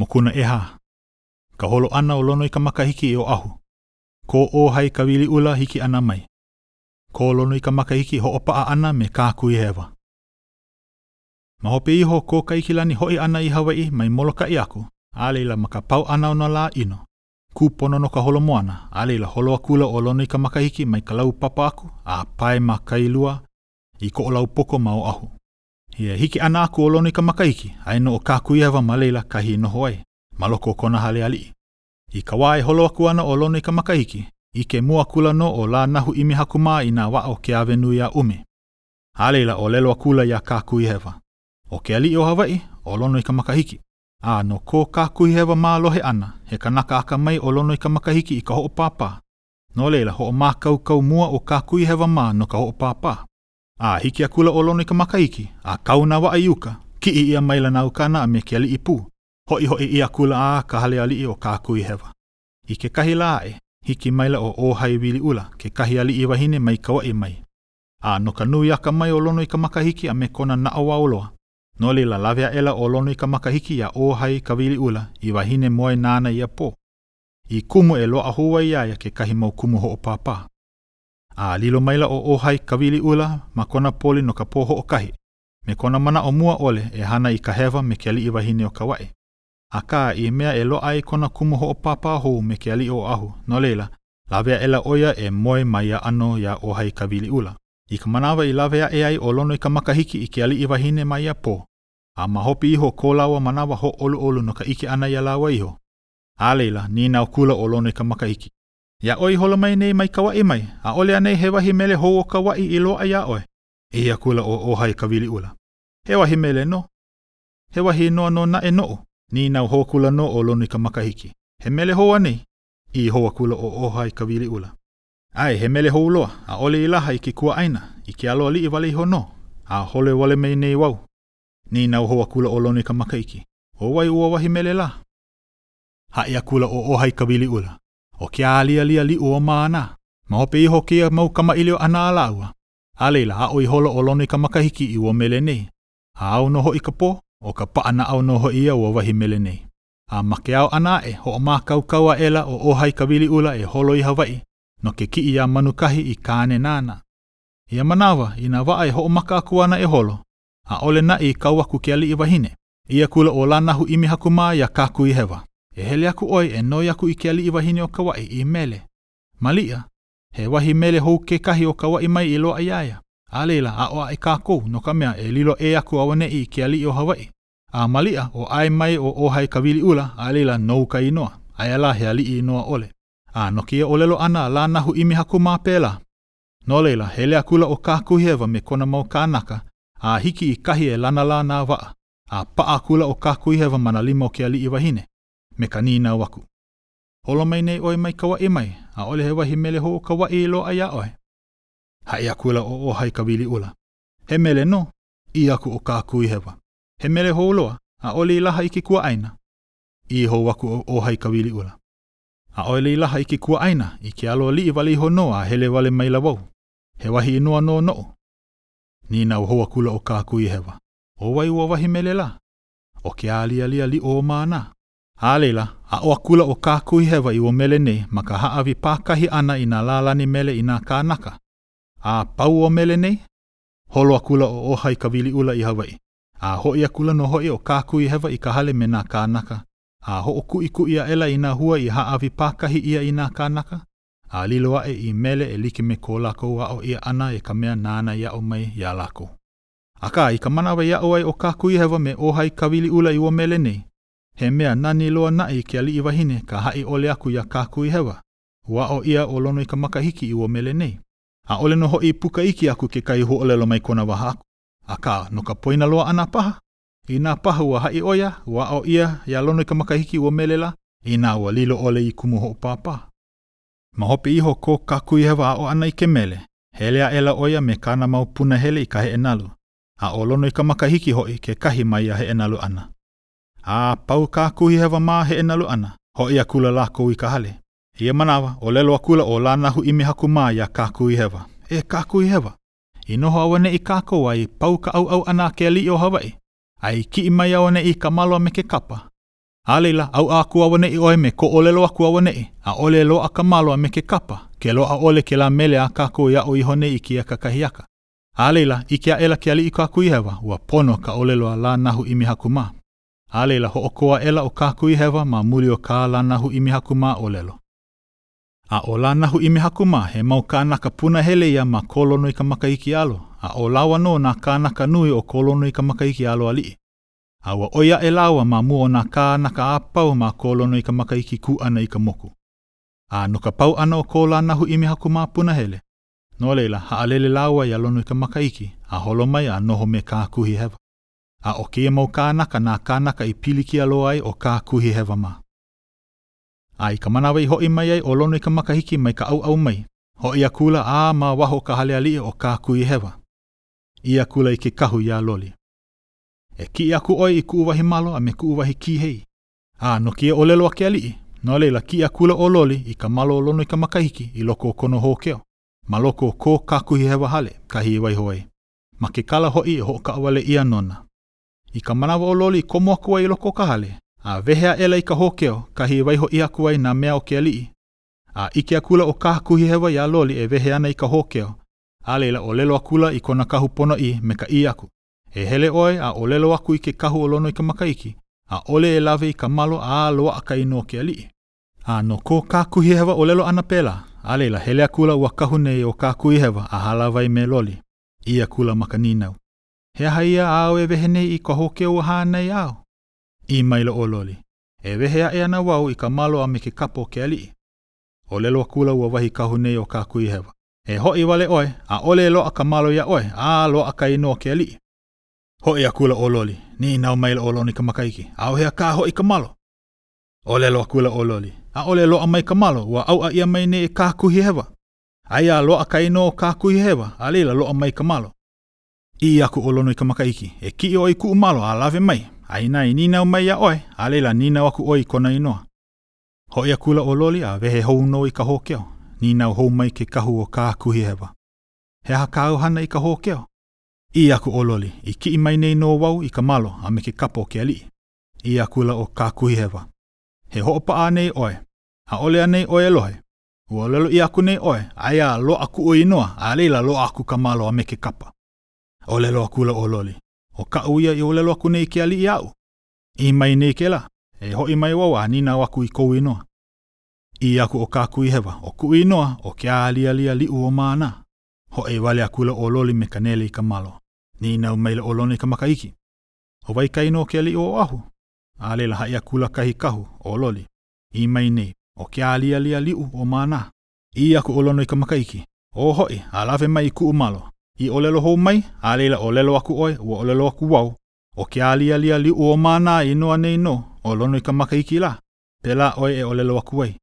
Mokuna ʻehā, ka holo ʻana o Lonoikamakahiki i Oʻahu. Kō ʻōhai ka wili ʻula hiki ʻana mai. Kō Lonoikamakahiki hoʻopaʻa ʻana me kā Kuihewa. Ma hope iho kō Kaikilani hoʻi ʻana i Hawaiʻi mai Molokaʻi aku, a laila ma ka pau ʻana o nā lā ʻino, kūpono no ka holo moana, a laila holo akula ʻo Lonoikamakahiki mai Kalaupapa aku a pae ma Kailua i Koʻolaupoko ma Oʻahu. Ia hiki ʻana aku ʻo Lonikamakahiki, aia nō ʻo Kākuiahewa ma laila kahi i noho ai, ma loko o kona hale aliʻi. I ka wā e holo aku ana ʻo Lonikamakahiki, ʻike mua akula nō ʻo Lānahuʻimihaku mā i nā waʻa o Keawenuiaʻumi. A laila, ʻōlelo akula iā Kākuiahewa, ʻO ke aliʻi o Hawaiʻi, ʻo Lonoikamakahiki. A no ko Kākuiahewa mā lohe ʻana, he kanaka akamai ʻo Lonoikamakahiki i ka hoʻopāpā. No laila, hoʻomākaukau mua ʻo Kākuiahewa mā no ka hoʻopāpā. A hiki akula ʻo Lono i ka maka iki, a kau nā waʻa i uka, kiʻi ʻia maila nā ukana a me ke aliʻi pū, hoʻihoʻi ʻia akula a ka hale aliʻi o Kākuihewa. I kekahi lā aʻe, hiki maila ʻo ʻŌhaiwiliʻula, kekahi aliʻi wahine mai Kauaʻi mai. A no ka nui akamai o Lono i ka maka iki a me kona naʻauao loa, no laila lawe aʻela ʻo Lono i ka maka iki iā ʻŌhaikawiliʻula i wahine moe nāna ia pō, i kumu e loaʻa hou ai iā ia kekahi mau kumu hoʻopāpā. a lilo maila ʻo ʻOhai Kawiliʻula ma kona poli no ka pō hoʻokahi, me kona manaʻo mua ʻole e hana i ka hewa me ke aliʻi wahine o Kauaʻi. Akā, i mea e loaʻa ai kona kumu hoʻopāpā hou me ke aliʻi Oʻahu, no laila, lawe aʻela ʻo ia e moe ma ia ʻano iā ʻOhai Kawiliʻula. I ka manawa i lawe aʻe ai ʻo Lonoikamakahiki i ke aliʻi wahine ma ia pō, a ma hope iho o ko lāua manawa hōʻoluʻolu no ka ʻike ʻana iā lāua iho, a laila, nīnau kula ʻo Lonoikamakahiki, Iā ʻoe i holo mai nei mai Kauaʻi mai, ʻaʻole anei he wahi mele hou o Kauaʻi i loaʻa iā ʻoe? ʻEhi akula ʻo ʻOhai Kawiliʻula, He wahi mele nō. He wahi inoa nō naʻe noʻu. Nīnau hou akula nō ʻo Lonuikamakahiki, He mele hou anei? ʻĪ hou akula ʻo ʻOhai Kawiliʻula, ʻAe, he mele hou loa, ʻaʻole i laha i ke kuaʻāina, i ke alo aliʻi wale iho nō, a holo wale mai nei wau. Nīnau hou akula ʻo Lonuikamakahiki, ʻO wai ua wahi mele lā? Haʻi akula ʻo ʻOhai Kawiliʻula, ʻo ke ālialia liʻu o Mānā. Ma hope iho o kēia mau kamaʻilio ʻana a lāua, a laila, aʻo i holo ʻo Lonoika Makahiki i ua mele nei, a au nō hoʻi ka pō, ʻo ka paʻa naʻau nō hoʻi ia ua wahi mele nei. A ma ke ao ʻana aʻe, hoʻomākaukau aʻela ʻo ʻOhaikawiliʻula e holo i Hawaiʻi no ke kiʻi iā Manukahi i kāne nāna. Ia manawa, inā waʻa e hoʻomaka aku ana e holo, ʻaʻole naʻi i kau aku ke aliʻi wahine. ʻĪ akula ʻo Lānahu ʻImihaku mā iā Kākuihewa, E hele aku ʻoe e noi aku i ke aliʻi wahine o Kauaʻi i mele. Maliʻa, he wahi mele hou kekahi o Kauaʻi mai i loaʻa iā ia, a laila, aʻo aʻe kākou, no ka mea, e lilo ʻē aku auaneʻi i ke aliʻi o Hawaiʻi. A maliʻa, ʻo ʻAe mai ʻo ʻOhai ka wili ʻula, a laila, nou ka inoa, aia lā he aliʻi inoa ʻole. A no kēia ʻōlelo ʻana a Lānahu ʻImihaku mā pēlā. No laila, hele akula ʻo Kākuhihewa me kona mau kānaka, a hiki i kahi e lana lā nā waʻa, a paʻa akula ʻo Kākuhihewa ma nā lima o ke aliʻi wahine, me ka nīnau aku. Holo mai nei ʻoe mai Kauaʻi mai, ʻaʻole he wahi mele hoʻokauaʻi i loaʻa iā ʻoe? Haʻi akula ʻo ʻOhaikawiliʻula, He mele nō, ʻī aku ʻo Kākuhihewa. He mele hou loa, ʻaʻole i laha i ke kuaʻāina, ʻī hou aku ʻo ʻOhaikawiliʻula. ʻAʻole i laha i ke kuaʻāina i ke alo aliʻi wale iho nō a hele wale maila wau, he wahi inoa nō noʻu. Nīnau hou akula ʻo Kākuihewa, ʻO wai ua wahi mele lā? ʻO ke ālialia liʻo o Mānā. A laila, aʻo akula ʻo Kākuihewa i ua mele nei ma ka hāʻawi pākahi ʻana i nā lālani mele i nā kānaka. A pau ua mele nei, holo akula ʻo ʻOha i ka wiliʻula i Hawaiʻi, a hoʻi akula nō hoʻi ʻo Kākuihewa i ka hale me nā kānaka a hoʻokuʻikuʻi aʻela i nā hua i hāʻawi pākahi ʻia i nā kānaka, a lilo aʻe i mele e like me ko lākou aʻo ʻia ʻana e ka mea nāna i aʻo mai iā lākou. Akā, i ka manawa i aʻo ai ʻo Kākuihewa me ʻOhai Kawiliʻula i ua mele nei, he mea nani loa naʻe i ke aliʻi wahine ka haʻi ʻole aku iā Kākuihewa, ua aʻo ʻia ʻo Lonoikamakahiki i ua mele nei. ʻAʻole nō hoʻi i puka iki aku kekahi huaʻōlelo mai kona waha aku, akā, no ka poina loa ʻana paha, Inā paha ua haʻi ʻo ia, ua aʻo ʻia iā Lonoikamakahiki ua mele lā, inā ua lilo ʻole i kumu hoʻopāpā. Ma hope iho o ko ka kuhihewa aʻo ʻana i ke mele, hele aʻela ʻo ia me kāna mau punahele i ka heʻenalu, a ʻo Lonoikamakahiki hoʻi kekahi ma ia heʻenalu ʻana. A pau ka kuhihewa ma heʻenalu ʻana, hoʻi akula lākou i ka hale. I ia manawa, ʻōlelo akula ʻo Lānahuʻimihaku mā iā Kākuihewa, E Kākuihewa! i noho auaneʻi kākou a i pau ka ʻauʻau ʻana a ke aliʻi o Hawaiʻi, a i kiʻi mai auaneʻi i ka malo a me ke kapa. A laila, ʻauʻa aku auaneʻi ʻoe me ko ʻōlelo aku auaneʻi, ʻaʻole e loaʻa ka malo a me ke kapa, ke loaʻa ʻole kēlā mele a kākou e aʻo iho nei i kēia kakahiaka. A laila, ʻike aʻela ke aliʻi Kākuihewa, ua pono ka ʻōlelo a Lānahu ʻImihaku mā. A laila, hoʻokō aʻela ʻo Kākuihewa ma muli o kā Lānahu ʻImihaku mā ʻōlelo. A ʻo Lānahu ʻImehakuma, he mau kānaka punahele ia ma Kolonoikamakaikialo, a ʻo lāua nō nā kānaka nui o Kolonoikamakaikialo aliʻi. A ua ʻoi aʻe lāua ma mua o nā kānaka a pau ma Kolonoikamaikaiki kū ʻana i ka moku. A no ka pau ʻana o ko Lānahu ʻImehakuma punahele, no laila, haʻalele lāua iā Lonoikamakāiki, a holo mai a noho me Kākuhihewa. A ʻo kēia mau kānaka nā kānaka i pilikia loa ai ʻo Kākuhihewa mā. A i ka manawa i hoʻi mai ai ʻo Lonoikamakahiki mai ka ʻauʻau mai, hoʻi akula a ma waho o ka hale aliʻi o Kākuihewa, ʻī akula i ke kahu iā Loli, E kiʻi aku ʻoe i kuʻu wahi malo a me kuʻu wahi kīhei. A no kēia ʻōlelo a ke aliʻi, no laila kiʻi akula ʻo Loli i ka malo o Lonoikamakahiki i loko o kona hōkeo, ma loko o ko Kākuihewa hale, kahi i waiho ai, ma ke kala hoʻi e hoʻokaʻawale ʻia nona. I ka manawa o Loli komo aku ai i loko o ka hale, a wehe aʻela i ka hōkeo kahi e waiho ʻia aku ai nā mea o ke aliʻi. A ʻike akula ʻo Kākuhihewa iā Loli e wehe ana i ka hōkeo, a laila ʻōlelo akula i kona kahu ponoʻī me ka ʻī aku, E hele ʻoe a ʻōlelo aku i ke kahu o Lonoikamakahiki, ʻaʻole e lawe i ka malo a loaʻa ka inoa o ke aliʻi. A no ko Kākuhihewa ʻōlelo ʻana pēlā, a laila hele akula ua kahu nei o Kākuhihewa a hālāwai me Loli, ʻī akula ma ka nīnau, He aha ia āu e wehe nei i ka hōkeo ua hānai au? ʻĪ maila ʻo Loli, E wehe aʻe ana wau i ka malo a me ke kapa o ke aliʻi. ʻŌlelo akula ua wahi kahu nei o kā Kuihewa, E hoʻi wale ʻoe, ʻaʻole e loaʻa ka malo iā ʻoe, a loaʻa ka inoa o ke aliʻi. Hoʻi akula ʻo Loli, nīnau maila ʻo Lonikamaikaiki, ʻAuhe a kā hoʻi ka malo? ʻŌlelo akula ʻo Loli, ʻAʻole e loaʻa mai ka malo, ua ʻauʻa ʻia mai nei e kā Kuihewa. Aia a loaʻa ka inoa o kā Kuihewa, a laila loaʻa mai ka malo. ʻī aku ʻo Lonoikamakahiki, E kiʻi ʻoe i kuʻu malo a lawe mai, a inā i nīnau mai iā ʻoe, a laila nīnau aku ʻoe i kona inoa. Hoʻi akula ʻo Loli a wehe hou nō i ka hōkeo, nīnau hou mai ke kahu o kā Kuhihewa, He aha kāu hana i ka hōkeo? ʻĪ aku ʻo Loli, I kiʻi mai nei nō wau i ka malo a me ke kapa o ke aliʻi. ʻĪ akula ʻo kā Kuhihewa, He hoʻopaʻa anei ʻoe? ʻAʻole anei ʻoe e lohe? Ua ʻōlelo ʻia aku nei ʻoe, Aia loa kuʻu inoa, a laila loaʻa aku ka malo a me ke kapa. ʻŌlelo akula ʻo Loli, ʻO kaʻu ia i ʻōlelo aku nei ke aliʻi aʻu, ʻī mai nei kēlā, E hoʻi mai wau a nīnau aku i kou inoa. ʻĪ aku ʻo Kākuihewa, ʻO kuʻu inoa, ʻo Keālialia liʻu o Mānā. Hoʻi wale akula ʻo Loli me ka nele i ka malo. Nīnau maila ʻo Loni Kamaikaiki, ʻO wai kai nō ke aliʻi o Oʻahu? A laila haʻi akula kahi kahu, ʻo Loli. ʻĪ mai nei, ʻO ke alialia liʻu ʻo Mānā. ʻĪ aku ʻo Lono i ka makahiki, ʻO hoʻi, a lawe mai i kuʻu malo. I ʻōlelo hou mai, a laila ʻōlelo aku ʻoe, ua ʻōlelo aku wau, ʻO ke alialia liʻu ʻo Mānā inoa nei nō, ʻo Lono i ka makahiki lā, pēlā ʻoe e ʻōlelo aku ai.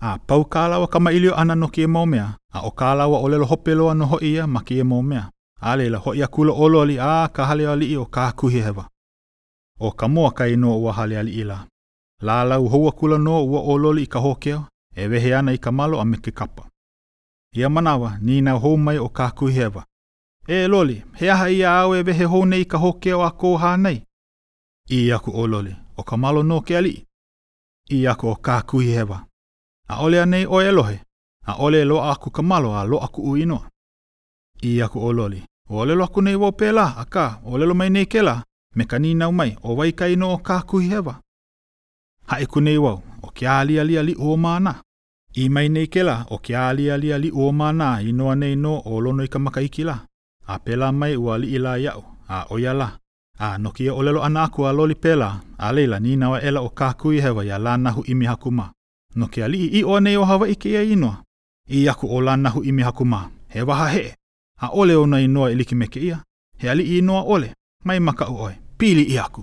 A pau kā lāua kamaʻilio ʻana no kēia mau mea, a ʻo kā lāua ʻōlelo hope loa nō hoʻi ia ma kēia mau mea. A laila, hoʻi akula ʻo Loli, a ka hale aliʻi o Kākuhihewa. ʻO ka moa kai nō ua hale aliʻi lā. Lālau hou akula nō ua ʻōloli i ka hōkeo e wehe ana i ka malo a me ke kapa. Ia manawa, nīnau hou mai ʻo Kākuhihewa, E ʻōloli, he aha ia āu e wehe hou nei i ka hōkeo a kou hānai? ʻĪ aku ʻo ʻōloli, ʻO ka malo nō ke aliʻi. ʻĪ aku ʻo Kākuhihewa, ʻAʻole anei ʻoe e lohe? ʻAʻole e loaʻa aku ka malo a loaʻa kuʻu inoa? ʻī aku ʻo Loli, ʻōlelo aku nei wau pēlā, akā, ʻōlelo mai nei kēlā, me ka nīnau mai, ʻo wai ka inoa o kā Kuhihewa? Haʻiku nei wau, ʻo ke ālialia liʻu o Mānā. ʻĪ mai nei kēlā, ʻO ke ālialia liʻu o Mānā, inoa nei nō ʻo Lonoikamakahiki lā, a pēlā mai ua aliʻi lā iaʻu, a ʻo ia lā. A no kēia ʻōlelo ʻana aku a Loli pēlā, a laila, nīnau aʻela ʻo kā Kuhihewa iā Lānahuʻimihaku mā, No ke aliʻi ʻiʻo anei o Hawaiʻi kēia inoa? ʻī aku ʻo Lānahuʻimihaku mā, He wahaheʻe, ʻaʻole ona inoa e like me kēia, he aliʻi inoa ʻole, mai makaʻu ʻoe, pili ʻia aku.